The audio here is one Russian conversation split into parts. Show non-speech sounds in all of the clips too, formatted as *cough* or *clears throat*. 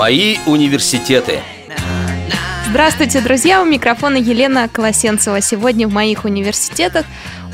Мои университеты. Здравствуйте, друзья! У микрофона Елена Колосенцева. Сегодня в моих университетах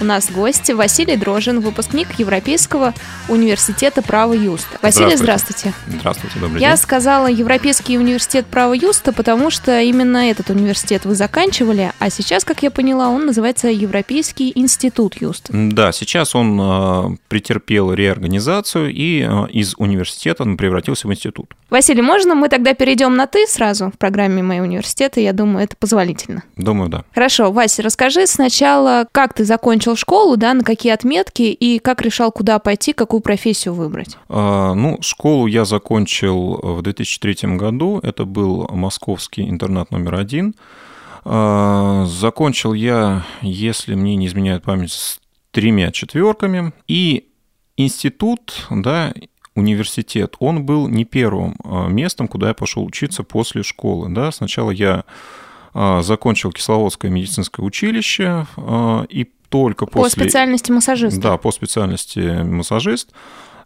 у нас гость Василий Дрожин, выпускник Европейского университета права Юста. Василий, здравствуйте. Здравствуйте, добрый Я день. сказала Европейский университет права Юста, потому что именно этот университет вы заканчивали, а сейчас, как я поняла, он называется Европейский институт Юста. Да, сейчас он э, претерпел реорганизацию, и э, из университета он превратился в институт. Василий, можно мы тогда перейдем на «ты» сразу в программе «Мои университеты»? Я думаю, это позволительно. Думаю, да. Хорошо, Вася, расскажи сначала, как ты закончил школу, да, на какие отметки и как решал, куда пойти, какую профессию выбрать? Э, Ну, школу я закончил в 2003 году. Это был московский интернат номер один. Э, Закончил я, если мне не изменяет память, с тремя четверками. И институт, да, университет, он был не первым э, местом, куда я пошел учиться после школы. Да. Сначала я э, закончил Кисловодское медицинское училище, э, и только По после... специальности массажиста. Да, по специальности массажист.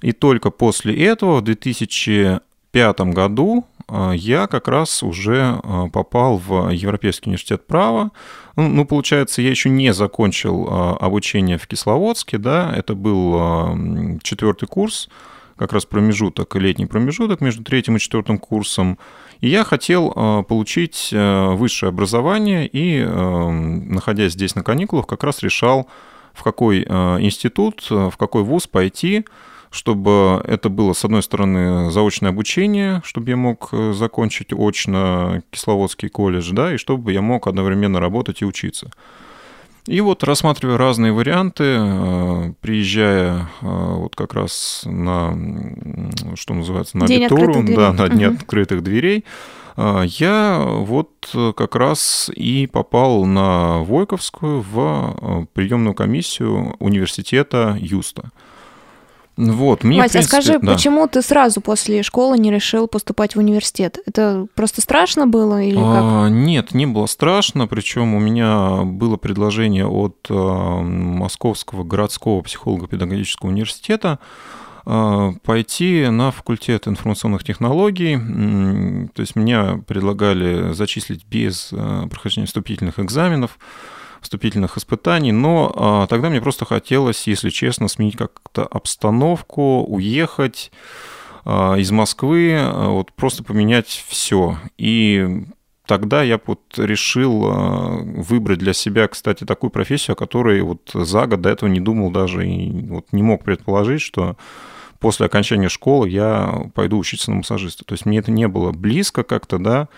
И только после этого, в 2005 году, э, я как раз уже э, попал в Европейский университет права. Ну, ну, получается, я еще не закончил э, обучение в Кисловодске, да, это был четвертый курс, как раз промежуток, летний промежуток между третьим и четвертым курсом. И я хотел э, получить э, высшее образование и, э, находясь здесь на каникулах, как раз решал, в какой институт, в какой вуз пойти, чтобы это было, с одной стороны, заочное обучение, чтобы я мог закончить очно Кисловодский колледж, да, и чтобы я мог одновременно работать и учиться. И вот рассматривая разные варианты, э, приезжая э, вот как раз на, что называется, на День да, на дни Мгм. открытых дверей, э, я вот как раз и попал на Войковскую в приемную комиссию университета Юста. Вот, мне, Вася, а принципе, скажи, да. почему ты сразу после школы не решил поступать в университет? Это просто страшно было или как? А, Нет, не было страшно, причем у меня было предложение от э, Московского городского психолого-педагогического университета э, пойти на факультет информационных технологий. То есть меня предлагали зачислить без э, прохождения вступительных экзаменов, вступительных испытаний, но а, тогда мне просто хотелось, если честно, сменить как-то обстановку, уехать а, из Москвы, а, вот просто поменять все. И тогда я вот решил выбрать для себя, кстати, такую профессию, о которой вот за год до этого не думал даже и вот не мог предположить, что после окончания школы я пойду учиться на массажиста. То есть мне это не было близко как-то, да,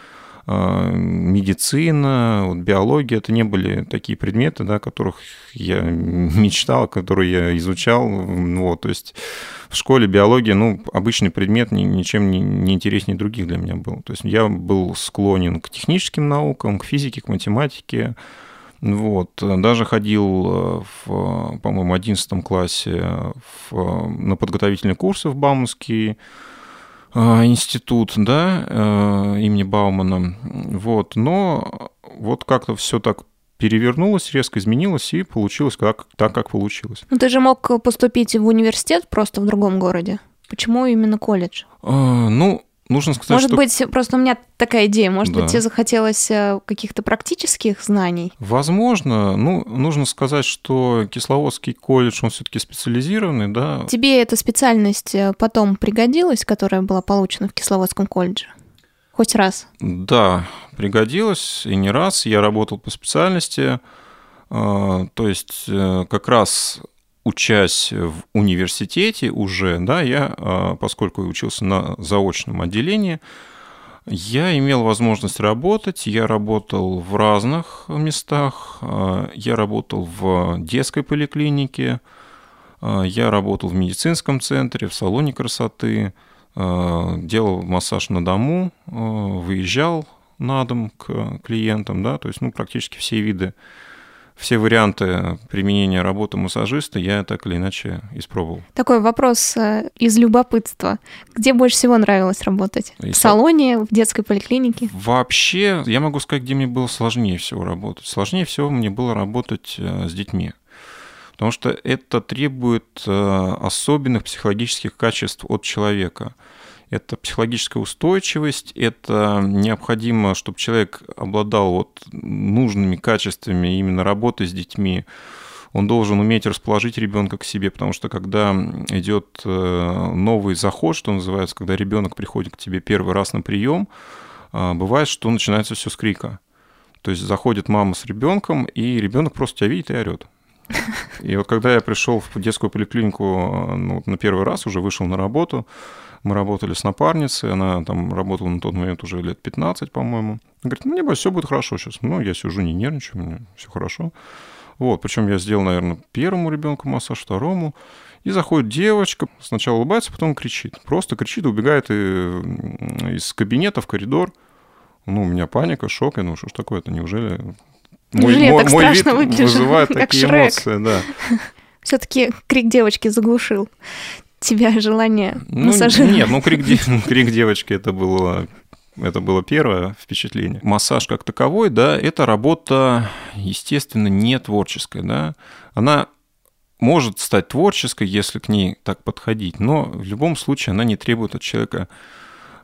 медицина, вот, биология, это не были такие предметы, да, которых я мечтал, которые я изучал. Вот, то есть в школе биология, ну, обычный предмет ни- ничем не, не интереснее других для меня был. То есть я был склонен к техническим наукам, к физике, к математике. Вот. Даже ходил э, в, по-моему, 11 классе в- на подготовительные курсы в Бауманский институт, да, э, имени Баумана. Вот. Но вот как-то все так перевернулось, резко изменилось, и получилось как, так, как получилось. Ну ты же мог поступить в университет просто в другом городе. Почему именно колледж? Э, Ну, нужно сказать, Может что... быть, просто у меня такая идея, может быть, Да. тебе захотелось э, каких-то практических знаний? Возможно, ну, нужно сказать, что Кисловодский колледж, он все-таки специализированный, да. Тебе эта специальность э, потом пригодилась, которая была получена в Кисловодском колледже? Хоть раз. Да, пригодилось, и не раз. Я работал по специальности, э, то есть как раз учась в университете уже, да, я, э, поскольку учился на заочном отделении, я имел возможность работать, я работал в разных местах, э, я работал в детской поликлинике, э, я работал в медицинском центре, в салоне красоты, делал массаж на дому, выезжал на дом к клиентам, да, то есть, ну, практически все виды, все варианты применения работы массажиста я так или иначе испробовал. Такой вопрос э, из любопытства. Где больше всего нравилось работать? И В салоне, в детской поликлинике? Вообще, я могу сказать, где мне было сложнее всего работать. Сложнее всего мне было работать э, с детьми. Потому что это требует э, особенных психологических качеств от человека. Это психологическая устойчивость, это необходимо, чтобы человек обладал вот нужными качествами именно работы с детьми, он должен уметь расположить ребенка к себе, потому что когда идет э, новый заход, что называется, когда ребенок приходит к тебе первый раз на прием, э, бывает, что начинается все с крика. То есть заходит мама с ребенком, и ребенок просто тебя видит и орет. *laughs* И вот когда я пришел в детскую поликлинику э, ну, на первый раз, уже вышел на работу, мы работали с напарницей, она там работала на тот момент уже лет 15, по-моему. Говорит, ну, небось, все будет хорошо сейчас. Ну, я сижу, не нервничаю, меня все хорошо. Вот, причем я сделал, наверное, первому ребенку массаж, второму. И заходит девочка, сначала улыбается, потом кричит. Просто кричит, убегает из кабинета в коридор. Ну, у меня паника, шок. Я думаю, что ж такое-то, неужели... Мой, мой, так мой вид вызывает как такие Шрек. эмоции, да. *laughs* Все-таки крик девочки заглушил тебя желание ну, массажировать. Нет, ну крик, *laughs* крик девочки это было это было первое впечатление. Массаж как таковой, да, это работа, естественно, не творческая, да. Она может стать творческой, если к ней так подходить, но в любом случае она не требует от человека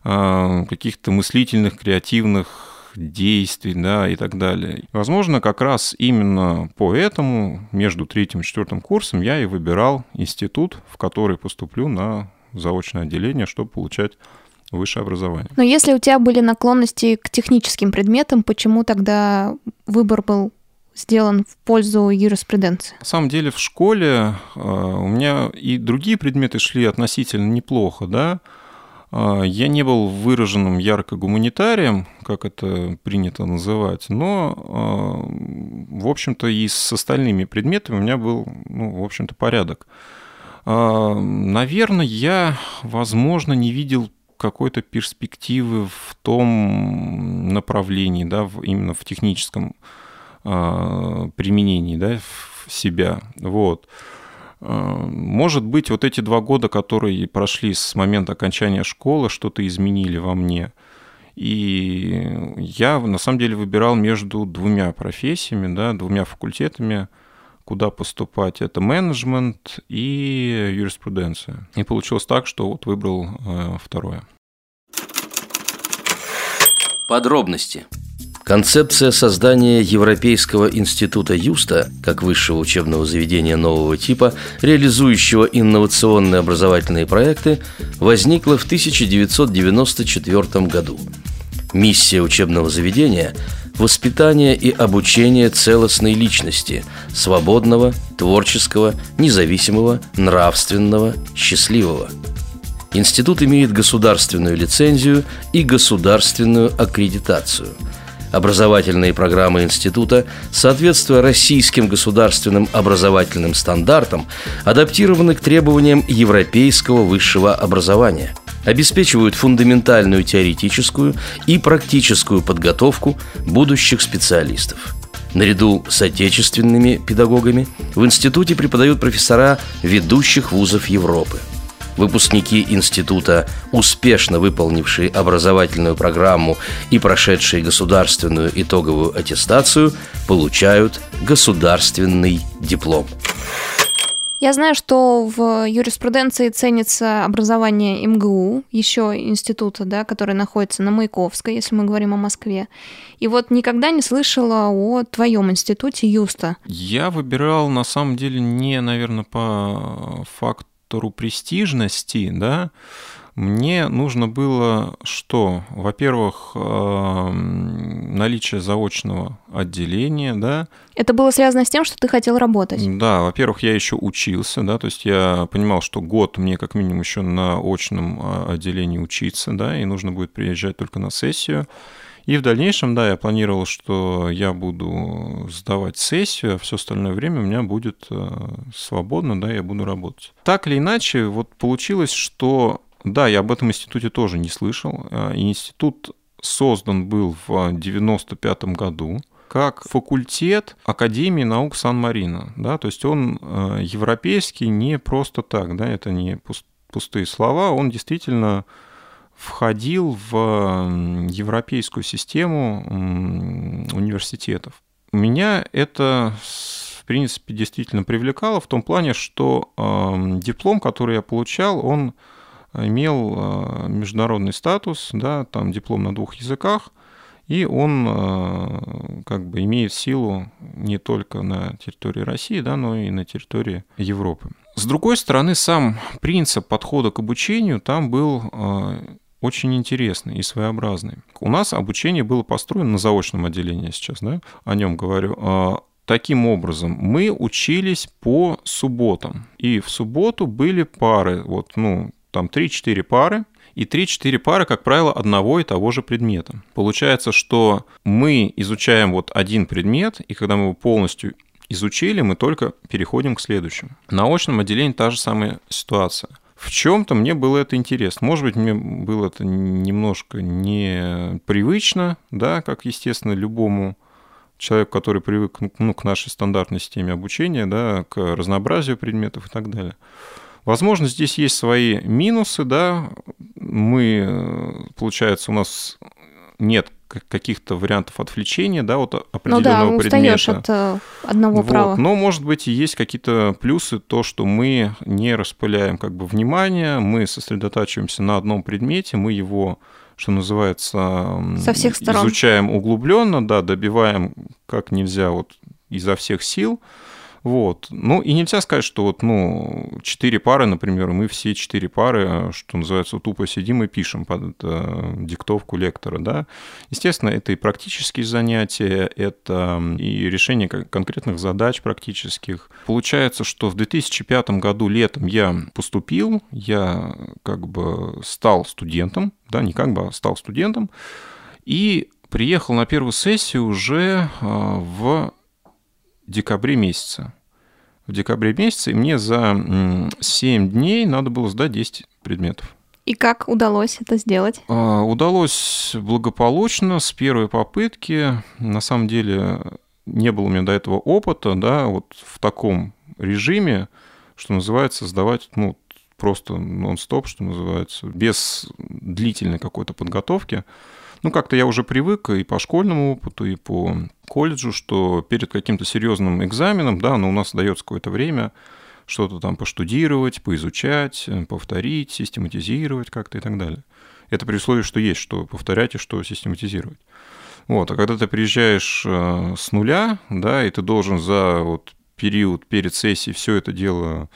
а, каких-то мыслительных, креативных действий, да, и так далее. Возможно, как раз именно поэтому между третьим и четвертым курсом я и выбирал институт, в который поступлю на заочное отделение, чтобы получать высшее образование. Но если у тебя были наклонности к техническим предметам, почему тогда выбор был сделан в пользу юриспруденции? На самом деле в школе э, у меня и другие предметы шли относительно неплохо, да. Э, я не был выраженным ярко гуманитарием, как это принято называть, но, э, в общем-то, и с остальными предметами у меня был, ну, в общем-то, порядок. Наверное, я, возможно, не видел какой-то перспективы в том направлении, да, именно в техническом применении, да, в себя. Вот. Может быть, вот эти два года, которые прошли с момента окончания школы, что-то изменили во мне. И я на самом деле выбирал между двумя профессиями, да, двумя факультетами куда поступать. Это менеджмент и юриспруденция. И получилось так, что вот выбрал э, второе. Подробности. Концепция создания Европейского института Юста, как высшего учебного заведения нового типа, реализующего инновационные образовательные проекты, возникла в 1994 году. Миссия учебного заведения воспитание и обучение целостной личности, свободного, творческого, независимого, нравственного, счастливого. Институт имеет государственную лицензию и государственную аккредитацию. Образовательные программы института, соответствуя российским государственным образовательным стандартам, адаптированы к требованиям европейского высшего образования – обеспечивают фундаментальную теоретическую и практическую подготовку будущих специалистов. Наряду с отечественными педагогами в институте преподают профессора ведущих вузов Европы. Выпускники института, успешно выполнившие образовательную программу и прошедшие государственную итоговую аттестацию, получают государственный диплом. Я знаю, что в юриспруденции ценится образование МГУ, еще института, да, который находится на Маяковской, если мы говорим о Москве. И вот никогда не слышала о твоем институте Юста. Я выбирал, на самом деле, не, наверное, по фактору престижности, да, мне нужно было что? Во-первых, наличие заочного отделения, да. Это было связано с тем, что ты хотел работать? Да, во-первых, я еще учился, да, то есть я понимал, что год мне как минимум еще на очном а, отделении учиться, да, и нужно будет приезжать только на сессию. И в дальнейшем, да, я планировал, что я буду сдавать сессию, а все остальное время у меня будет э, свободно, да, я буду работать. Так или иначе, вот получилось, что да, я об этом институте тоже не слышал. А, институт создан был в 95 году как факультет Академии наук Сан-Марино. Да? То есть он э, европейский не просто так, да? это не пустые слова, он действительно входил в европейскую систему университетов. Меня это, в принципе, действительно привлекало в том плане, что диплом, который я получал, он имел международный статус, да, там диплом на двух языках, и он как бы имеет силу не только на территории России, да, но и на территории Европы. С другой стороны, сам принцип подхода к обучению там был очень интересный и своеобразный. У нас обучение было построено на заочном отделении сейчас, да, о нем говорю. А, таким образом, мы учились по субботам. И в субботу были пары, вот, ну, там 3-4 пары, и 3-4 пары, как правило, одного и того же предмета. Получается, что мы изучаем вот один предмет, и когда мы его полностью изучили, мы только переходим к следующему. На очном отделении та же самая ситуация – в чем-то мне было это интересно. Может быть, мне было это немножко непривычно, да, как, естественно, любому человеку, который привык ну, к нашей стандартной системе обучения, да, к разнообразию предметов и так далее. Возможно, здесь есть свои минусы, да, мы, получается, у нас нет каких-то вариантов отвлечения, да, вот определенного ну да, предмета. от э, одного вот. права. Но, может быть, и есть какие-то плюсы, то, что мы не распыляем как бы внимание, мы сосредотачиваемся на одном предмете, мы его что называется, Со всех сторон. изучаем углубленно, да, добиваем как нельзя вот изо всех сил. Вот. Ну, и нельзя сказать, что вот, ну, четыре пары, например, мы все четыре пары, что называется, тупо сидим и пишем под это, диктовку лектора, да. Естественно, это и практические занятия, это и решение конкретных задач практических. Получается, что в 2005 году летом я поступил, я как бы стал студентом, да, не как бы, а стал студентом, и приехал на первую сессию уже а, в декабре месяце в декабре месяце, и мне за 7 дней надо было сдать 10 предметов. И как удалось это сделать? А, удалось благополучно с первой попытки. На самом деле не было у меня до этого опыта, да, вот в таком режиме, что называется, сдавать, ну, просто нон-стоп, что называется, без длительной какой-то подготовки. Ну, как-то я уже привык и по школьному опыту, и по колледжу, что перед каким-то серьезным экзаменом, да, но у нас дается какое-то время что-то там поштудировать, поизучать, повторить, систематизировать как-то и так далее. Это при условии, что есть что повторять и что систематизировать. Вот, а когда ты приезжаешь э, с нуля, да, и ты должен за вот период перед сессией все это дело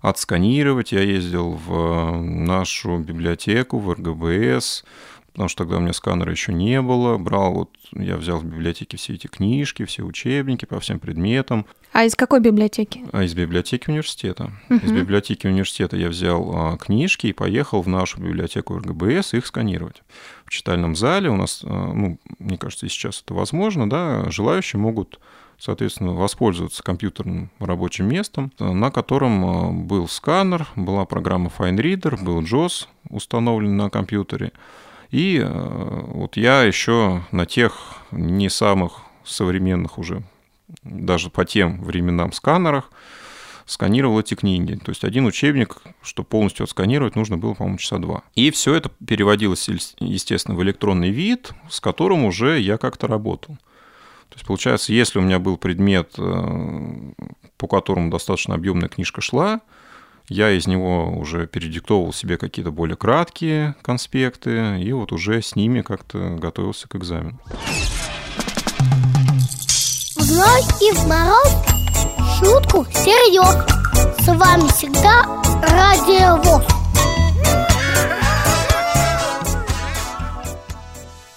отсканировать. Я ездил в нашу библиотеку, в РГБС, потому что тогда у меня сканера еще не было. Брал вот, я взял в библиотеке все эти книжки, все учебники по всем предметам. А из какой библиотеки? А из библиотеки университета. Угу. Из библиотеки университета я взял а, книжки и поехал в нашу библиотеку РГБС их сканировать. В читальном зале у нас, а, ну, мне кажется, и сейчас это возможно, да, желающие могут соответственно, воспользоваться компьютерным рабочим местом, на котором а, был сканер, была программа FineReader, был JOS установлен на компьютере. И э, вот я еще на тех не самых современных уже, даже по тем временам сканерах, сканировал эти книги. То есть один учебник, что полностью отсканировать, нужно было, по-моему, часа два. И все это переводилось, естественно, в электронный вид, с которым уже я как-то работал. То есть, получается, если у меня был предмет, э, по которому достаточно объемная книжка шла, я из него уже передиктовывал себе какие-то более краткие конспекты, и вот уже с ними как-то готовился к экзамену. В зной и в мороз шутку серьез. С вами всегда Радио ВОЗ.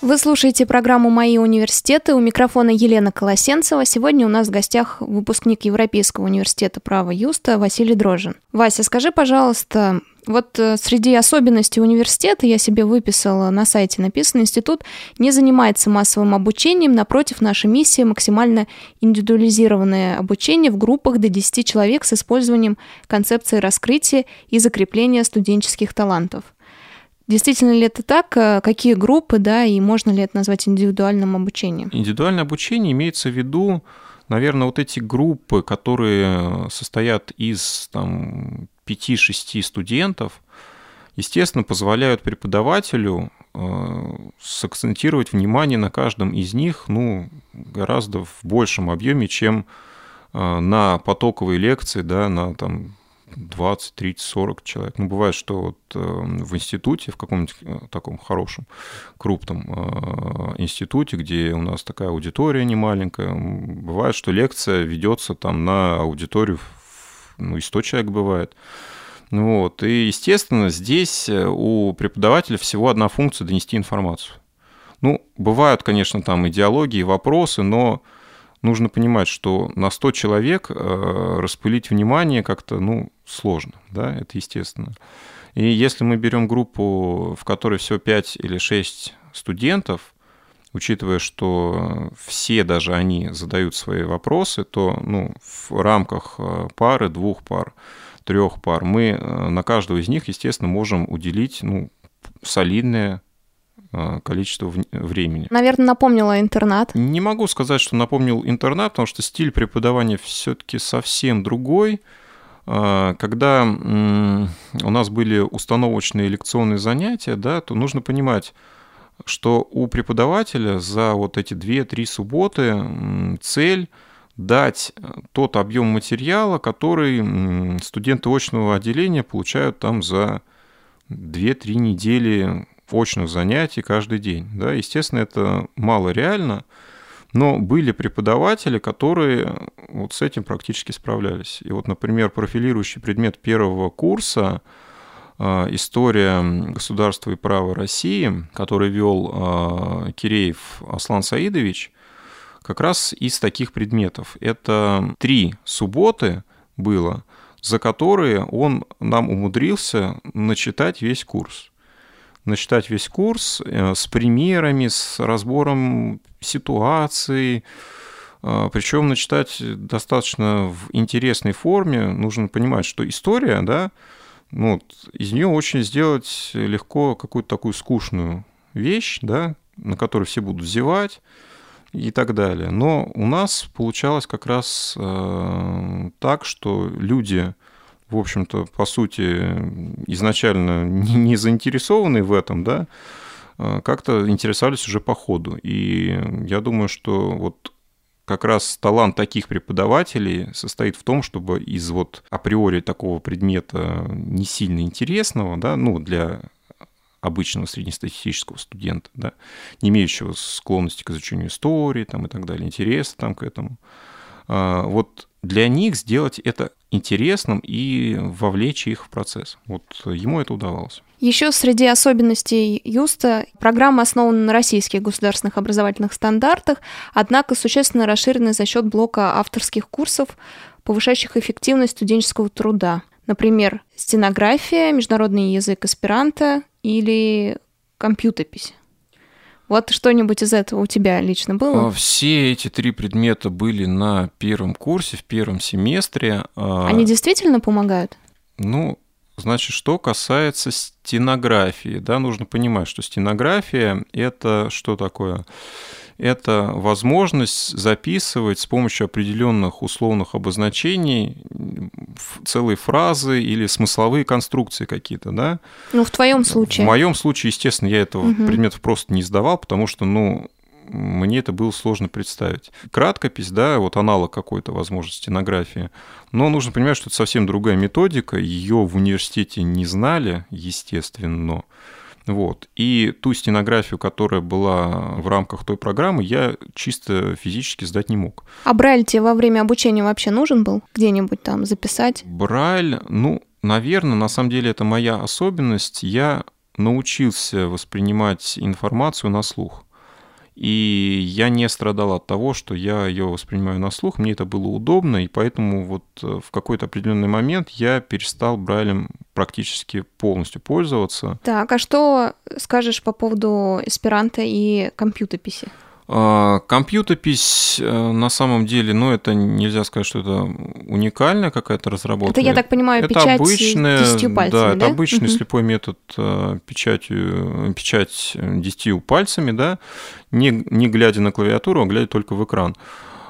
Вы слушаете программу «Мои университеты». У микрофона Елена Колосенцева. Сегодня у нас в гостях выпускник Европейского университета права Юста Василий Дрожин. Вася, скажи, пожалуйста, вот э, среди особенностей университета я себе выписала на сайте написано, институт не занимается массовым обучением, напротив, наша миссия максимально индивидуализированное обучение в группах до 10 человек с использованием концепции раскрытия и закрепления студенческих талантов. Действительно ли это так? Э, какие группы, да, и можно ли это назвать индивидуальным обучением? Индивидуальное обучение имеется в виду, наверное, вот эти группы, которые состоят из там, 5-6 студентов, естественно, позволяют преподавателю э, сакцентировать внимание на каждом из них ну, гораздо в большем объеме, чем э, на потоковые лекции, да, на там, 20, 30, 40 человек. Ну, бывает, что вот э, в институте, в каком-нибудь э, таком хорошем, крупном э, институте, где у нас такая аудитория немаленькая, бывает, что лекция ведется там на аудиторию, ну, и 100 человек бывает. Ну вот. И, естественно, здесь у преподавателя всего одна функция – донести информацию. Ну, бывают, конечно, там идеологии, вопросы, но нужно понимать, что на 100 человек распылить внимание как-то, ну, сложно, да, это естественно. И если мы берем группу, в которой всего 5 или 6 студентов, учитывая, что все даже они задают свои вопросы, то ну, в рамках э, пары, двух пар, трех пар мы э, на каждого из них, естественно, можем уделить ну, солидное Э, количество времени. Наверное, напомнила интернат. Не могу сказать, что напомнил интернат, потому что стиль преподавания все-таки совсем другой. Э, когда у нас были установочные лекционные занятия, да, то нужно понимать, что у преподавателя за вот эти 2-3 субботы цель дать тот объем материала, который студенты очного отделения получают там за 2-3 недели очных занятий каждый день. Да, естественно, это мало реально, но были преподаватели, которые вот с этим практически справлялись. И вот, например, профилирующий предмет первого курса а, «История государства и права России», который вел а, Киреев Аслан Саидович, как раз из таких предметов. Это три субботы было, за которые он нам умудрился начитать весь курс начитать весь курс э, с примерами, с разбором ситуации, э, причем начитать достаточно в интересной форме. Нужно понимать, что история, да, ну, из нее очень сделать легко какую-то такую скучную вещь, да, на которую все будут зевать и так далее. Но у нас получалось как раз э, так, что люди в общем-то, по сути, изначально не заинтересованные в этом, да, а, как-то интересовались уже по ходу. И я думаю, что вот как раз талант таких преподавателей состоит в том, чтобы из вот априори такого предмета не сильно интересного, да, ну, для обычного среднестатистического студента, да, не имеющего склонности к изучению истории там, и так далее, интереса там к этому, а, вот для них сделать это интересным и вовлечь их в процесс. Вот ему это удавалось. Еще среди особенностей Юста программа основана на российских государственных образовательных стандартах, однако существенно расширена за счет блока авторских курсов, повышающих эффективность студенческого труда. Например, стенография, международный язык аспиранта или компьютерпись. Вот что-нибудь из этого у тебя лично было? А, все эти три предмета были на первом курсе, в первом семестре. А, Они действительно помогают? Ну, значит, что касается стенографии, да, нужно понимать, что стенография – это что такое? Это возможность записывать с помощью определенных условных обозначений целые фразы или смысловые конструкции какие-то, да? Ну, в твоем случае. В моем случае, естественно, я этого угу. предмета просто не сдавал, потому что, ну, мне это было сложно представить. Краткопись, да, вот аналог какой-то, возможно, стенографии. Но нужно понимать, что это совсем другая методика, ее в университете не знали, естественно. Вот. И ту стенографию, которая была в рамках той программы, я чисто физически сдать не мог. А Брайль тебе во время обучения вообще нужен был? Где-нибудь там записать? Брайль, ну, наверное, на самом деле это моя особенность. Я научился воспринимать информацию на слух. И я не страдал от того, что я ее воспринимаю на слух, мне это было удобно, и поэтому вот э, в какой-то определенный момент я перестал Брайлем практически полностью пользоваться. Так, а что скажешь по поводу эсперанто и компьютерписи? А, компьютерпись э, на самом деле, ну, это нельзя сказать, что это уникальная какая-то разработка. Это, я так понимаю, это печать обычная, десятью пальцами, да? да? это обычный угу. слепой метод э, печатью, печать десятью пальцами, да, не, не глядя на клавиатуру, а глядя только в экран. А,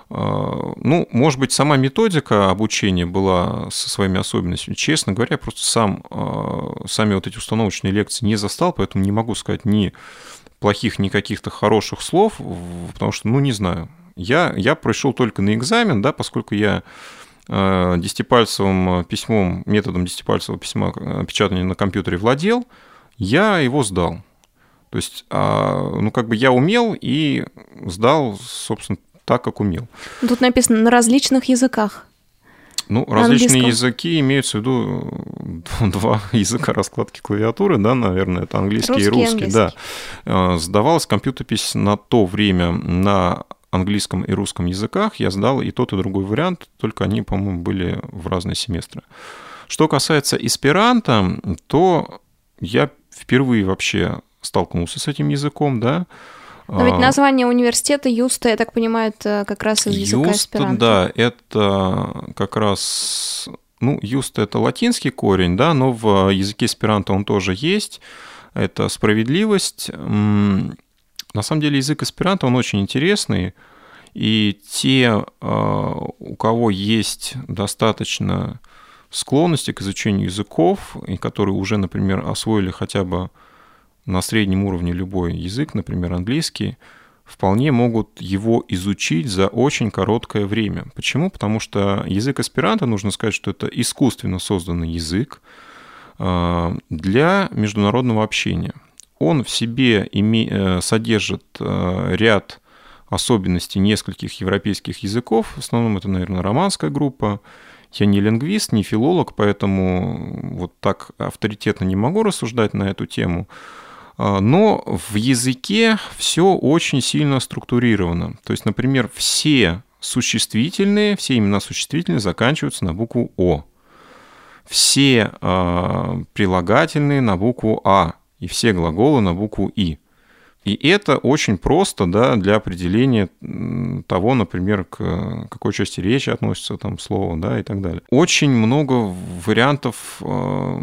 ну, может быть, сама методика обучения была со своими особенностями. Честно говоря, я просто сам, а, сами вот эти установочные лекции не застал, поэтому не могу сказать ни плохих, ни каких-то хороших слов, потому что, ну, не знаю. Я, я пришел только на экзамен, да, поскольку я э, десятипальцевым письмом, методом десятипальцевого письма печатания на компьютере владел, я его сдал. То есть, а, ну, как бы я умел и сдал, собственно, так, как умел. Тут написано на различных языках. Ну, различные языки имеются в виду *laughs* два языка раскладки клавиатуры, да, наверное, это английский, русский и русский, английский. да. Сдавалась компьютерпись на то время на английском и русском языках. Я сдал и тот, и другой вариант, только они, по-моему, были в разные семестры. Что касается эсперанто, то я впервые вообще столкнулся с этим языком, да. Но ведь а, название университета Юста, я так понимаю, это как раз из языка Юста, эсперанто. да, это как раз... Ну, Юста — это латинский корень, да, но в языке эсперанто он тоже есть. Это справедливость. На самом деле язык эсперанто, он очень интересный, и те, а, у кого есть достаточно склонности к изучению языков, и которые уже, например, освоили хотя бы на среднем уровне любой язык, например, английский, вполне могут его изучить за очень короткое время. Почему? Потому что язык аспиранта, нужно сказать, что это искусственно созданный язык а, для международного общения. Он в себе име... Э, содержит э, ряд особенностей нескольких европейских языков. В основном это, наверное, романская группа. Я не лингвист, не филолог, поэтому вот так авторитетно не могу рассуждать на эту тему. А, но в языке все очень сильно структурировано. То есть, например, все существительные, все имена существительные заканчиваются на букву О. Все э, прилагательные на букву А. И все глаголы на букву И. И это очень просто да, для определения того, например, к какой части речи относится там слово да, и так далее. Очень много вариантов, э,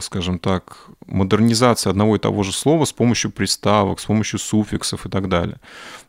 скажем так, модернизации одного и того же слова с помощью приставок, с помощью суффиксов и так далее.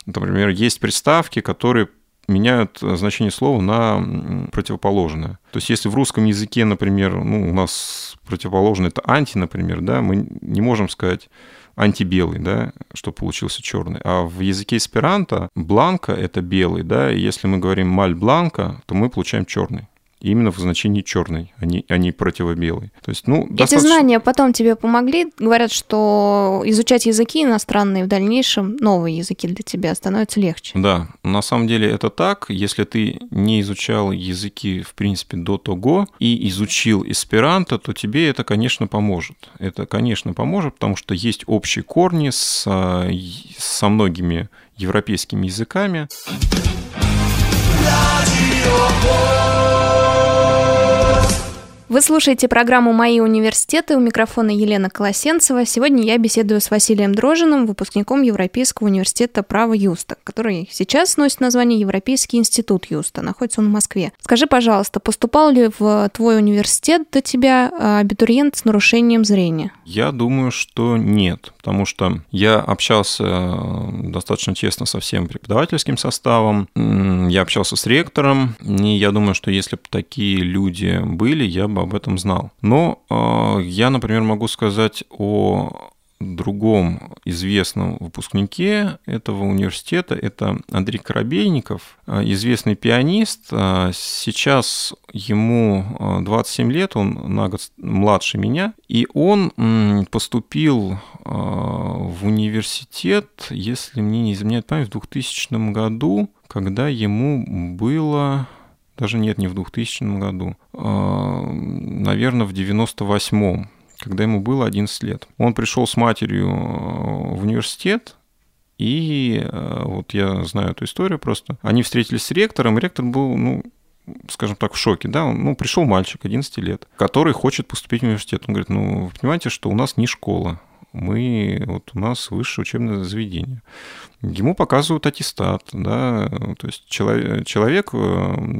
Например, есть приставки, которые меняют значение слова на противоположное. То есть если в русском языке, например, ну, у нас противоположное это анти, например, да, мы не можем сказать антибелый, да, что получился черный. А в языке эсперанто бланка — это белый, да, и если мы говорим маль бланка, то мы получаем черный именно в значении черный, а не, а не противобелый. То есть, ну, Эти достаточно... знания потом тебе помогли? Говорят, что изучать языки иностранные в дальнейшем, новые языки для тебя становятся легче. Да, на самом деле это так. Если ты не изучал языки, в принципе, до того и изучил эсперанто, то тебе это, конечно, поможет. Это, конечно, поможет, потому что есть общие корни с, со многими европейскими языками. Вы слушаете программу «Мои университеты». У микрофона Елена Колосенцева. Сегодня я беседую с Василием Дрожиным, выпускником Европейского университета права Юста, который сейчас носит название Европейский институт Юста. Находится он в Москве. Скажи, пожалуйста, поступал ли в твой университет до тебя а, абитуриент с нарушением зрения? Я думаю, что нет, потому что я общался э, достаточно тесно со всем преподавательским составом, я общался с ректором, и я думаю, что если бы такие люди были, я бы об этом знал. Но э, я, например, могу сказать о другом известном выпускнике этого университета. Это Андрей Коробейников, э, известный пианист. Э, сейчас ему 27 э, лет, он на год младше меня. И он поступил в университет, если мне не изменяет память, в 2000 году, когда ему было даже нет, не в 2000 году, наверное, в 98-м когда ему было 11 лет. Он пришел с матерью э, в университет, и э, вот я знаю эту историю просто. Они встретились с ректором, ректор был, ну, скажем так, в шоке, да, он, ну, пришел мальчик 11 лет, который хочет поступить в университет. Он говорит, ну, вы понимаете, что у нас не школа, мы, вот у нас высшее учебное заведение. Ему показывают аттестат, да, то есть человек, человек э,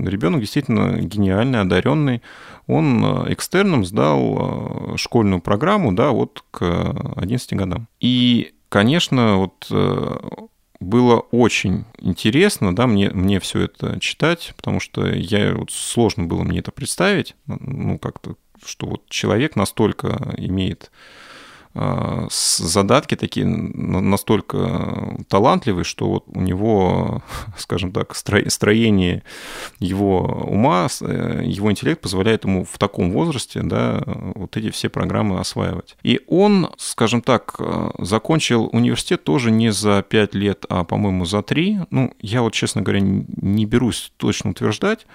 ребенок действительно гениальный, одаренный, он э, экстерном сдал э, школьную программу, да, вот к 11 годам. И, конечно, вот было очень интересно, да, мне, мне все это читать, потому что я, вот, сложно было мне это представить, ну, как-то, что вот человек настолько имеет э, задатки такие настолько талантливые, что вот у него, *laughs* скажем так, строение его ума, э, его интеллект позволяет ему в таком возрасте да, вот эти все программы осваивать. И он, скажем так, закончил университет тоже не за 5 лет, а, по-моему, за 3. Ну, я вот, честно говоря, не берусь точно утверждать,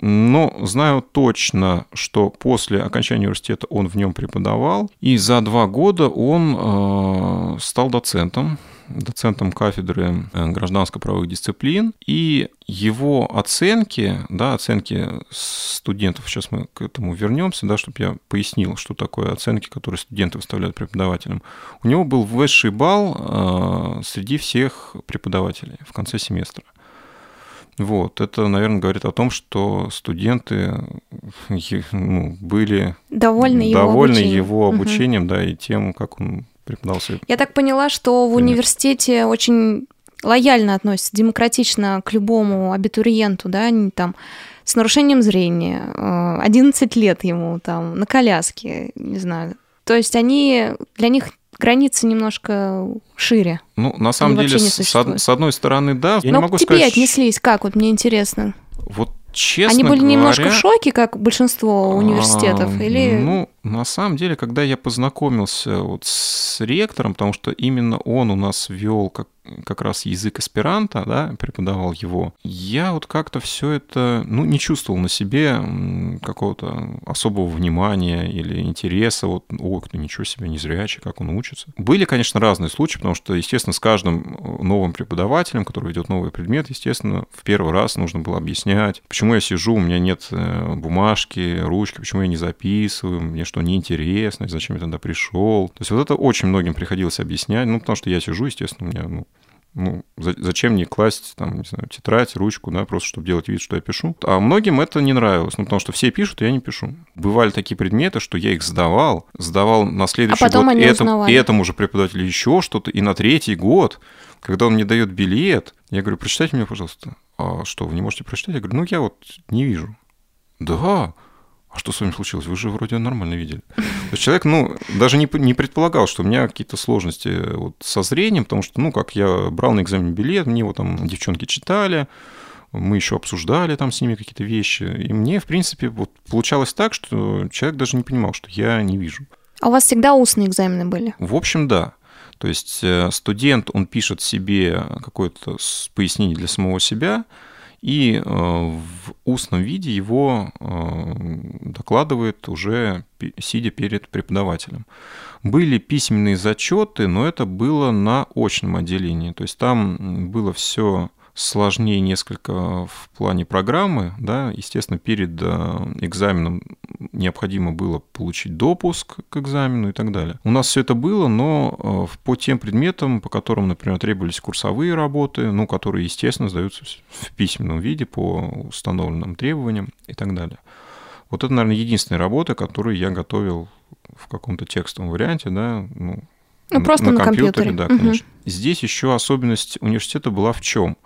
но знаю точно, что после окончания университета он в нем преподавал, и за два года он э, стал доцентом, доцентом кафедры э, гражданско-правовых дисциплин, и его оценки, да, оценки студентов, сейчас мы к этому вернемся, да, чтобы я пояснил, что такое оценки, которые студенты выставляют преподавателям. У него был высший балл э, среди всех преподавателей в конце семестра. Вот, это, наверное, говорит о том, что студенты *laughs* ну, были довольны его довольны обучением, его обучением угу. да, и тем, как он преподавал свои Я так поняла, что в университете очень лояльно относятся, демократично к любому абитуриенту, да, они там с нарушением зрения, 11 э, лет ему там на коляске, не знаю. То есть они, для них границы немножко шире. Ну, на самом деле, с, с одной стороны, да. Я Но не могу к тебе сказать, отнеслись как? Вот мне интересно. Вот честно Они были говоря, немножко в шоке, как большинство университетов, а, или... Ну, на самом деле, когда я познакомился вот с ректором, потому что именно он у нас вел как как раз язык эсперанто, да, преподавал его, я вот как-то все это, ну, не чувствовал на себе какого-то особого внимания или интереса, вот, о, кто ничего себе, не зрячий, как он учится. Были, конечно, разные случаи, потому что, естественно, с каждым новым преподавателем, который ведет новый предмет, естественно, в первый раз нужно было объяснять, почему я сижу, у меня нет э, бумажки, ручки, почему я не записываю, мне что, неинтересно, зачем я тогда пришел. То есть вот это очень многим приходилось объяснять, ну, потому что я сижу, естественно, у меня, ну, ну, зачем мне класть, там, не знаю, тетрадь, ручку, да, просто чтобы делать вид, что я пишу. А многим это не нравилось, ну, потому что все пишут, а я не пишу. Бывали такие предметы, что я их сдавал, сдавал на следующий а год этому, этому же преподавателю еще что-то, и на третий год, когда он мне дает билет, я говорю, прочитайте мне, пожалуйста. А что, вы не можете прочитать? Я говорю, ну, я вот не вижу. Да, а что с вами случилось? Вы же вроде нормально видели. То есть человек, ну, даже не, не предполагал, что у меня какие-то сложности вот со зрением, потому что, ну, как я брал на экзамен билет, мне его там девчонки читали, мы еще обсуждали там с ними какие-то вещи, и мне, в принципе, вот получалось так, что человек даже не понимал, что я не вижу. А у вас всегда устные экзамены были? В общем, да. То есть э, студент, он пишет себе какое-то пояснение для самого себя, и э, в устном виде его э, докладывает уже сидя перед преподавателем. Были письменные зачеты, но это было на очном отделении. То есть там было все сложнее несколько в плане программы. Да? Естественно, перед э, экзаменом необходимо было получить допуск к экзамену и так далее. У нас все это было, но э, по тем предметам, по которым, например, требовались курсовые работы, ну, которые, естественно, сдаются в письменном виде по установленным требованиям и так далее. Вот это, наверное, единственная работа, которую я готовил в каком-то текстовом варианте, да, ну, ну, просто на, на компьютере, компьютере, да, конечно. Угу. Здесь еще особенность университета была в чем?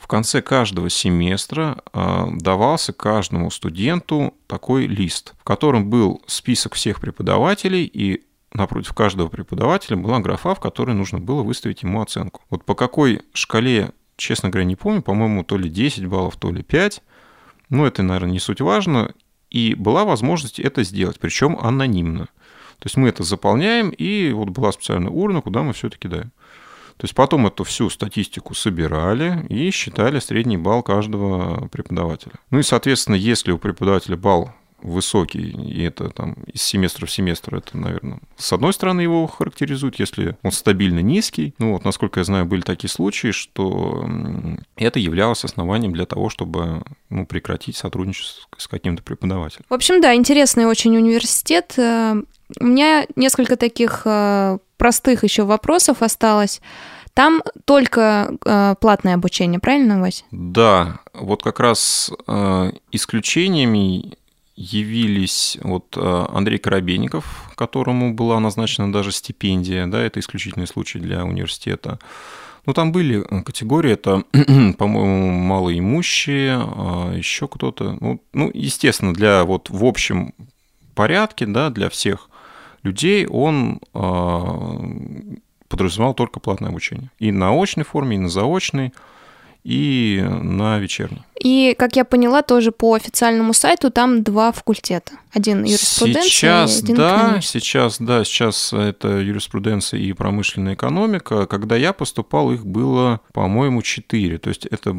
В конце каждого семестра а, давался каждому студенту такой лист, в котором был список всех преподавателей и напротив каждого преподавателя была графа, в которой нужно было выставить ему оценку. Вот по какой шкале, честно говоря, не помню, по-моему, то ли 10 баллов, то ли 5, ну, это, наверное, не суть важно, и была возможность это сделать, причем анонимно. То есть мы это заполняем, и вот была специальная урна, куда мы все это кидаем. То есть потом эту всю статистику собирали и считали средний балл каждого преподавателя. Ну и, соответственно, если у преподавателя балл высокий, и это там из семестра в семестр, это, наверное, с одной стороны его характеризует, если он стабильно низкий. Ну вот, насколько я знаю, были такие случаи, что это являлось основанием для того, чтобы ну, прекратить сотрудничество с каким-то преподавателем. В общем, да, интересный очень университет. У меня несколько таких э, простых еще вопросов осталось. Там только э, платное обучение, правильно, Вась? Да, вот как раз э, исключениями явились вот Андрей Коробейников, которому была назначена даже стипендия, да, это исключительный случай для университета. Ну, там были категории, это, *clears throat* по-моему, малоимущие, еще кто-то. Ну, ну, естественно, для вот в общем порядке, да, для всех людей, он подразумевал только платное обучение. И на очной форме, и на заочной и на вечерний. И, как я поняла, тоже по официальному сайту там два факультета. Один юриспруденция сейчас, один да, Сейчас, да, сейчас это юриспруденция и промышленная экономика. Когда я поступал, их было, по-моему, четыре. То есть это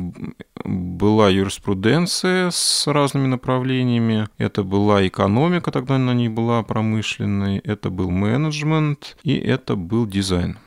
была юриспруденция с разными направлениями, это была экономика, тогда она не была промышленной, это был менеджмент и это был дизайн.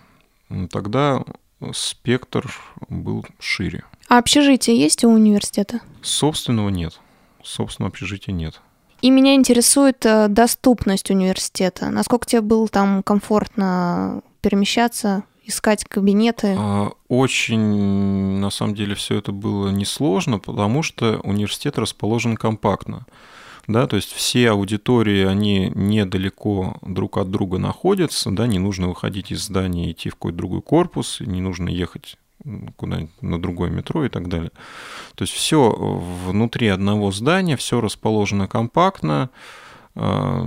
Тогда спектр был шире. А общежитие есть у университета? Собственного нет. Собственного общежития нет. И меня интересует э, доступность университета. Насколько тебе было там комфортно перемещаться, искать кабинеты? А, очень, на самом деле, все это было несложно, потому что университет расположен компактно да, то есть все аудитории, они недалеко друг от друга находятся, да, не нужно выходить из здания, идти в какой-то другой корпус, не нужно ехать куда-нибудь на другое метро и так далее. То есть все внутри одного здания, все расположено компактно, а,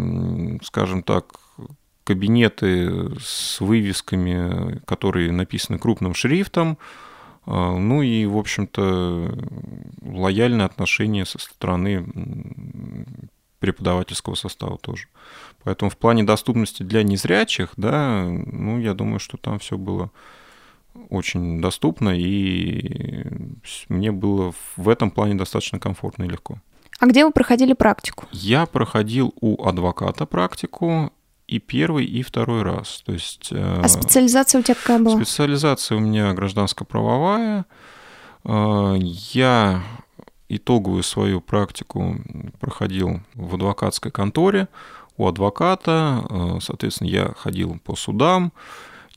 скажем так, кабинеты с вывесками, которые написаны крупным шрифтом, ну и, в общем-то, лояльное отношение со стороны преподавательского состава тоже. Поэтому в плане доступности для незрячих, да, ну, я думаю, что там все было очень доступно, и мне было в этом плане достаточно комфортно и легко. А где вы проходили практику? Я проходил у адвоката практику, и первый, и второй раз. То есть, э, а специализация у тебя какая была? Специализация у меня гражданско-правовая. Э, я итоговую свою практику проходил в адвокатской конторе у адвоката. Э, соответственно, я ходил по судам,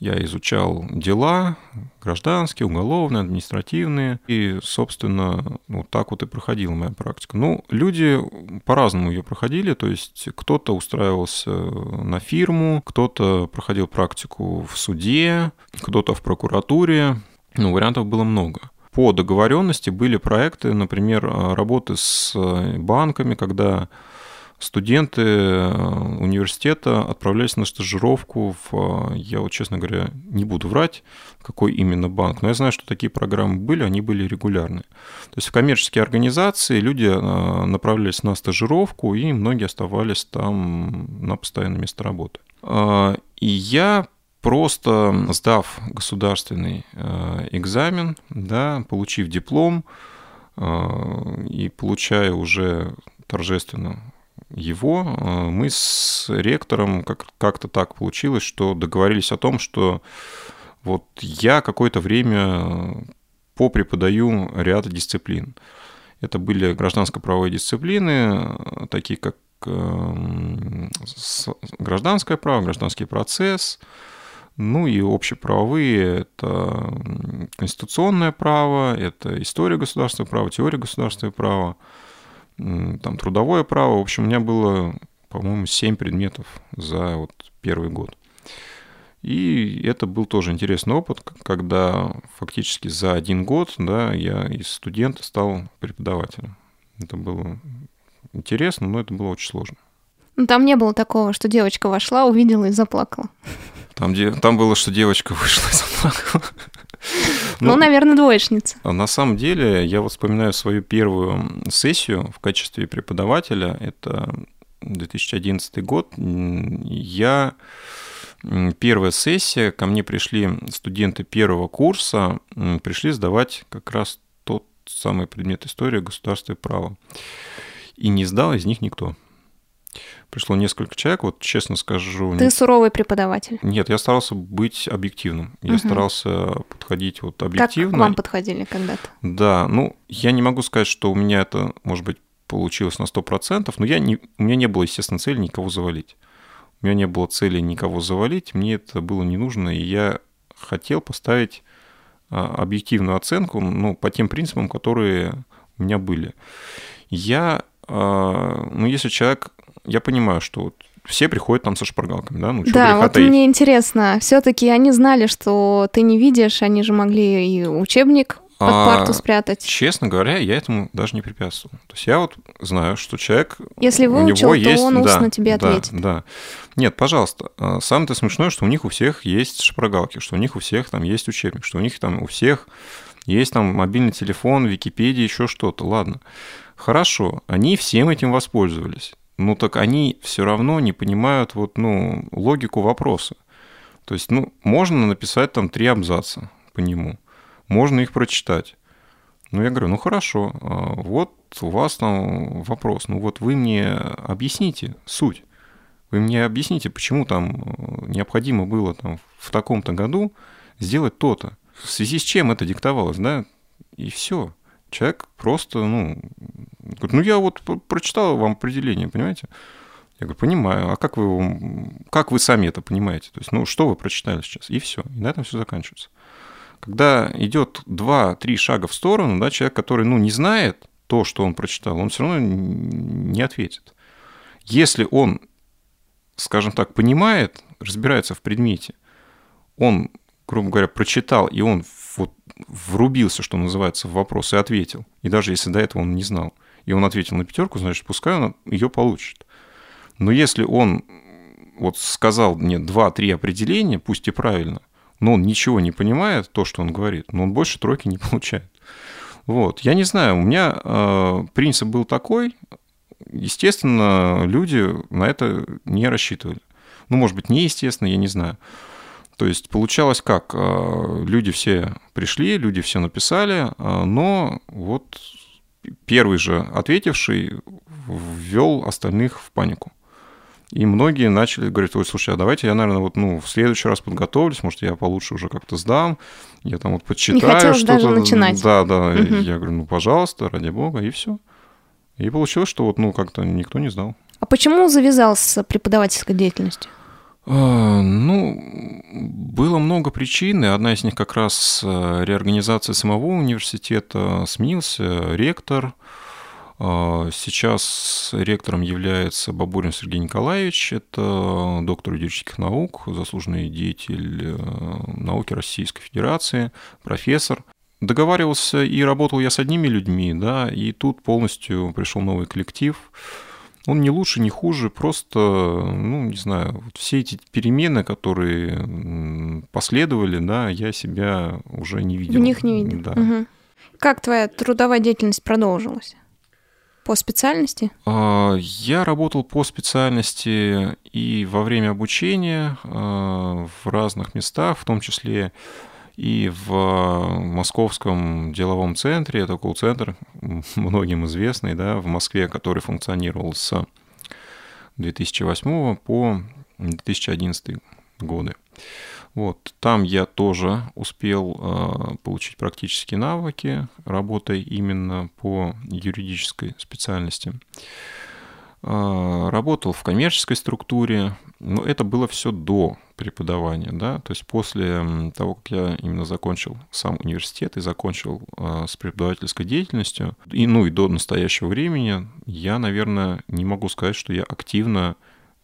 я изучал дела гражданские, уголовные, административные. И, собственно, вот так вот и проходила моя практика. Ну, люди по-разному ее проходили. То есть кто-то устраивался на фирму, кто-то проходил практику в суде, кто-то в прокуратуре. Ну, вариантов было много. По договоренности были проекты, например, работы с банками, когда студенты э, университета отправлялись на стажировку в, э, я вот, честно говоря, не буду врать, какой именно банк, но я знаю, что такие программы были, они были регулярные. То есть в коммерческие организации люди э, направлялись на стажировку, и многие оставались там на постоянное место работы. И я просто сдав государственный экзамен, да, получив диплом и получая уже торжественно его, э, мы с ректором как- как-то так получилось, что договорились о том, что вот я какое-то время попреподаю ряд дисциплин. Это были гражданско-правовые дисциплины, такие как гражданское право, гражданский процесс, ну и общеправовые – это конституционное право, это история государственного права, теория государственного права, там трудовое право. В общем, у меня было, по-моему, 7 предметов за вот первый год. И это был тоже интересный опыт, когда фактически за один год да, я из студента стал преподавателем. Это было интересно, но это было очень сложно. Ну, там не было такого, что девочка вошла, увидела и заплакала. Там, где, там было, что девочка вышла и заплакала. Ну, ну, наверное, двоечница. На самом деле, я вот вспоминаю свою первую сессию в качестве преподавателя. Это 2011 год. Я первая сессия, ко мне пришли студенты первого курса, пришли сдавать как раз тот самый предмет история, государства и права. И не сдал из них никто пришло несколько человек, вот честно скажу... Ты не... суровый преподаватель? Нет, я старался быть объективным. Я угу. старался подходить вот объективно. Как к вам подходили когда-то? Да, ну, я не могу сказать, что у меня это, может быть, получилось на 100%, но я не, у меня не было, естественно, цели никого завалить. У меня не было цели никого завалить, мне это было не нужно, и я хотел поставить а, объективную оценку ну, по тем принципам, которые у меня были. Я, а, ну, если человек я понимаю, что вот все приходят там со шпаргалками, да? Ну, да, вот таить. мне интересно, все-таки они знали, что ты не видишь, они же могли и учебник под а, парту спрятать. Честно говоря, я этому даже не препятствовал. То есть я вот знаю, что человек... Если выучил, то есть, он устно да, тебе ответит. Да, да. Нет, пожалуйста. А, самое-то смешное, что у них у всех есть шпаргалки, что у них у всех там есть учебник, что у них там у всех есть там мобильный телефон, Википедия, еще что-то. Ладно. Хорошо, они всем этим воспользовались. Ну так они все равно не понимают вот, ну, логику вопроса. То есть, ну, можно написать там три абзаца по нему. Можно их прочитать. Ну, я говорю, ну хорошо, а, вот у вас там вопрос. Ну вот вы мне объясните суть. Вы мне объясните, почему там э, необходимо было там в таком-то году сделать то-то. В связи с чем это диктовалось, да? И все. Человек просто, ну, говорит, ну я вот прочитал вам определение, понимаете? Я говорю, понимаю. А как вы, как вы сами это понимаете? То есть, ну, что вы прочитали сейчас? И все. И на этом все заканчивается. Когда идет два-три шага в сторону, да, человек, который, ну, не знает то, что он прочитал, он все равно не ответит. Если он скажем так, понимает, разбирается в предмете, он, грубо говоря, прочитал, и он вот врубился, что называется, в вопрос и ответил. И даже если до этого он не знал, и он ответил на пятерку, значит, пускай он ее получит. Но если он вот сказал мне два-три определения, пусть и правильно, но он ничего не понимает, то, что он говорит, но он больше тройки не *laughs* получает. Вот. Я не знаю, у меня э, принцип был такой, естественно, люди на это не рассчитывали. Ну, может быть, неестественно, я не знаю. То есть получалось как? А, люди все пришли, люди все написали, а, но вот первый же ответивший ввел остальных в панику. И многие начали говорить, ой, слушай, а давайте я, наверное, вот, ну, в следующий раз подготовлюсь, может, я получше уже как-то сдам, я там вот почитаю что-то. даже начинать. Да, да. Угу. Я говорю, ну, пожалуйста, ради бога, и все. И получилось, что вот, ну, как-то никто не знал. А почему завязал с преподавательской деятельностью? А, ну, было много причин, и одна из них как раз э, реорганизация самого университета. Сменился ректор. А, сейчас ректором является Бабурин Сергей Николаевич. Это доктор юридических наук, заслуженный деятель э, науки Российской Федерации, профессор. Договаривался и работал я с одними людьми, да, и тут полностью пришел новый коллектив. Он не лучше, не хуже, просто, ну, не знаю, вот все эти перемены, которые последовали, да, я себя уже не видел. В них не видел. Да. Угу. Как твоя трудовая деятельность продолжилась? По специальности? А, я работал по специальности и во время обучения а, в разных местах, в том числе и в московском деловом центре, это колл-центр, многим известный, да, в Москве, который функционировал с 2008 по 2011 годы. Вот, там я тоже успел э, получить практические навыки, работая именно по юридической специальности. Э, работал в коммерческой структуре, но это было все до преподавания, да, то есть после того, как я именно закончил сам университет и закончил э, с преподавательской деятельностью, и, ну и до настоящего времени, я, наверное, не могу сказать, что я активно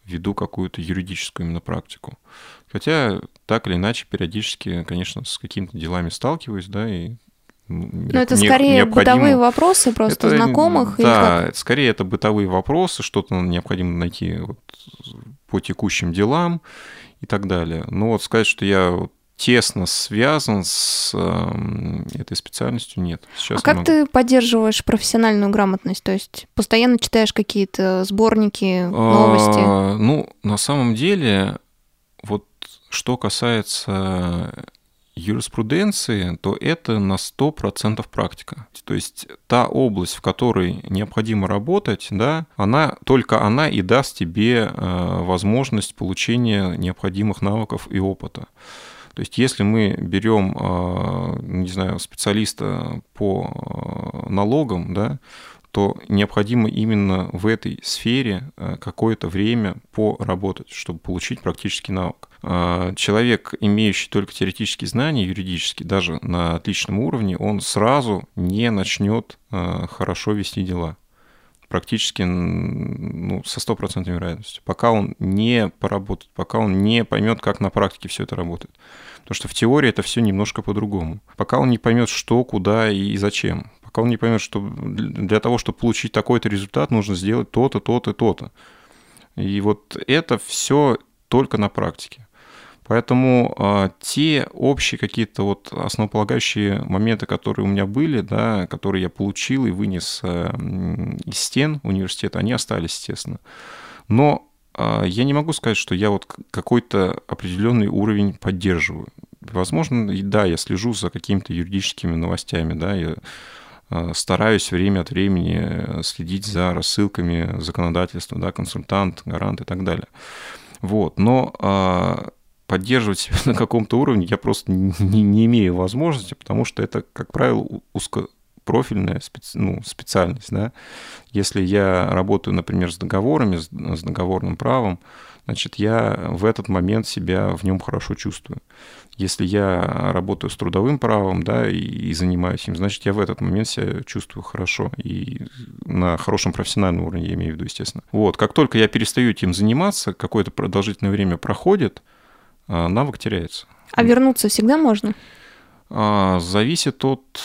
веду какую-то юридическую именно практику. Хотя так или иначе периодически, конечно, с какими-то делами сталкиваюсь, да, и но это скорее необходимо... бытовые вопросы просто это, знакомых? Да, или скорее это бытовые вопросы, что-то необходимо найти вот по текущим делам и так далее. Но вот сказать, что я тесно связан с э, этой специальностью, нет. Сейчас а как могу. ты поддерживаешь профессиональную грамотность? То есть постоянно читаешь какие-то сборники, новости? А, ну, на самом деле, вот что касается юриспруденции, то это на 100% практика. То есть та область, в которой необходимо работать, да, она, только она и даст тебе э, возможность получения необходимых навыков и опыта. То есть если мы берем, э, не знаю, специалиста по э, налогам, да, то необходимо именно в этой сфере какое-то время поработать, чтобы получить практический навык. А, человек, имеющий только теоретические знания юридические, даже на отличном уровне, он сразу не начнет а, хорошо вести дела. Практически ну, со стопроцентной вероятностью. Пока он не поработает, пока он не поймет, как на практике все это работает. Потому что в теории это все немножко по-другому. Пока он не поймет, что, куда и зачем. Пока он не поймет, что для того, чтобы получить такой-то результат, нужно сделать то-то, то-то, то-то И вот это все только на практике. Поэтому э, те общие какие-то вот основополагающие моменты, которые у меня были, да, которые я получил и вынес э, из стен университета, они остались, естественно. Но э, я не могу сказать, что я вот какой-то определенный уровень поддерживаю. Возможно, да, я слежу за какими-то юридическими новостями, да, я стараюсь время от времени следить за рассылками законодательства, да, консультант, гарант и так далее. Вот. Но поддерживать себя *laughs* на каком-то уровне я просто не, не имею возможности, потому что это, как правило, узкопрофильная специ, ну, специальность. Да? Если я работаю, например, с договорами, с, с договорным правом, значит, я в этот момент себя в нем хорошо чувствую. Если я работаю с трудовым правом, да, и, и занимаюсь им, значит, я в этот момент себя чувствую хорошо и на хорошем профессиональном уровне, я имею в виду, естественно. Вот, как только я перестаю этим заниматься, какое-то продолжительное время проходит, навык теряется. А вернуться всегда можно? А, зависит от,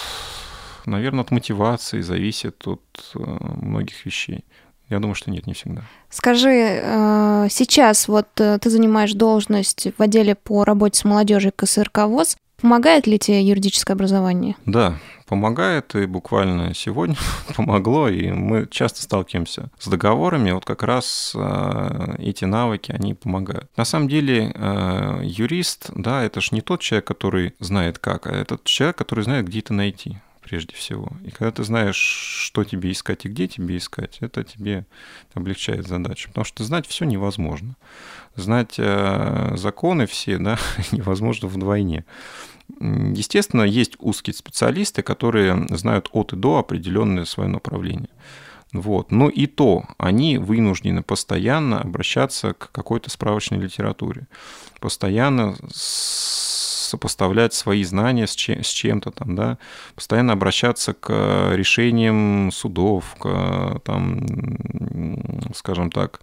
наверное, от мотивации, зависит от э, многих вещей. Я думаю, что нет, не всегда. Скажи, э, сейчас вот э, ты занимаешь должность в отделе по работе с молодежью КСРК ВОЗ. Помогает ли тебе юридическое образование? Да, помогает, и буквально сегодня *laughs* помогло, и мы часто сталкиваемся с договорами, вот как раз э, эти навыки, они помогают. На самом деле э, юрист, да, это же не тот человек, который знает как, а это человек, который знает, где это найти прежде всего. И когда ты знаешь, что тебе искать и где тебе искать, это тебе облегчает задачу. Потому что знать все невозможно. Знать э, законы все, да, *laughs* невозможно вдвойне. Естественно, есть узкие специалисты, которые знают от и до определенное свое направление. Вот. Но и то они вынуждены постоянно обращаться к какой-то справочной литературе, постоянно сопоставлять свои знания с, чем, с чем-то там, да, постоянно обращаться к решениям судов, к, там, скажем так,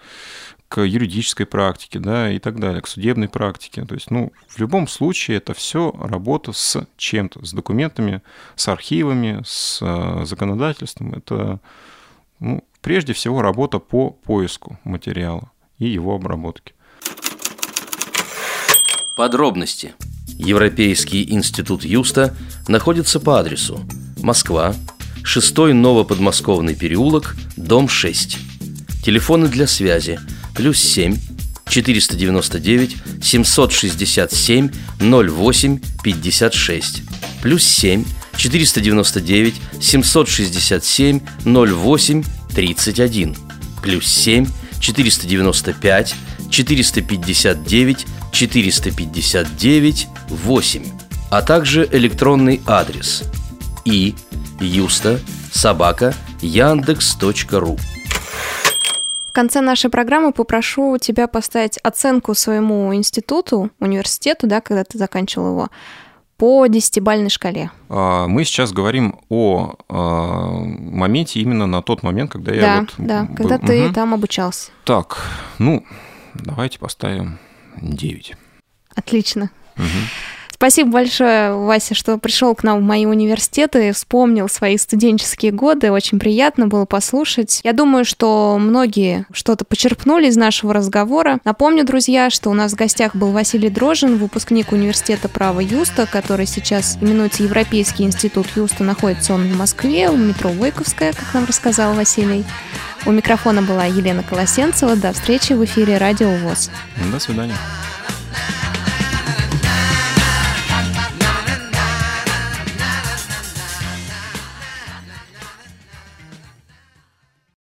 к юридической практике, да, и так далее, к судебной практике. То есть, ну, в любом случае это все работа с чем-то, с документами, с архивами, с э, законодательством. Это, ну, прежде всего работа по поиску материала и его обработке. Подробности. Европейский институт Юста находится по адресу Москва, 6 Новоподмосковный переулок, дом 6. Телефоны для связи – плюс 7 499 767 08 56 плюс 7 499 767 08 31 плюс 7 495 459 459 8 а также электронный адрес и юста собака яндекс.ру в конце нашей программы попрошу тебя поставить оценку своему институту, университету, да, когда ты заканчивал его, по десятибальной шкале. А, мы сейчас говорим о а, моменте именно на тот момент, когда я да, вот Да, был. когда ты угу. там обучался. Так, ну, давайте поставим 9. Отлично. Угу. Спасибо большое, Вася, что пришел к нам в мои университеты, вспомнил свои студенческие годы. Очень приятно было послушать. Я думаю, что многие что-то почерпнули из нашего разговора. Напомню, друзья, что у нас в гостях был Василий Дрожин, выпускник университета права Юста, который сейчас именуется Европейский институт Юста. Находится он в Москве, в метро Войковская, как нам рассказал Василий. У микрофона была Елена Колосенцева. До встречи в эфире Радио ВОЗ. До свидания.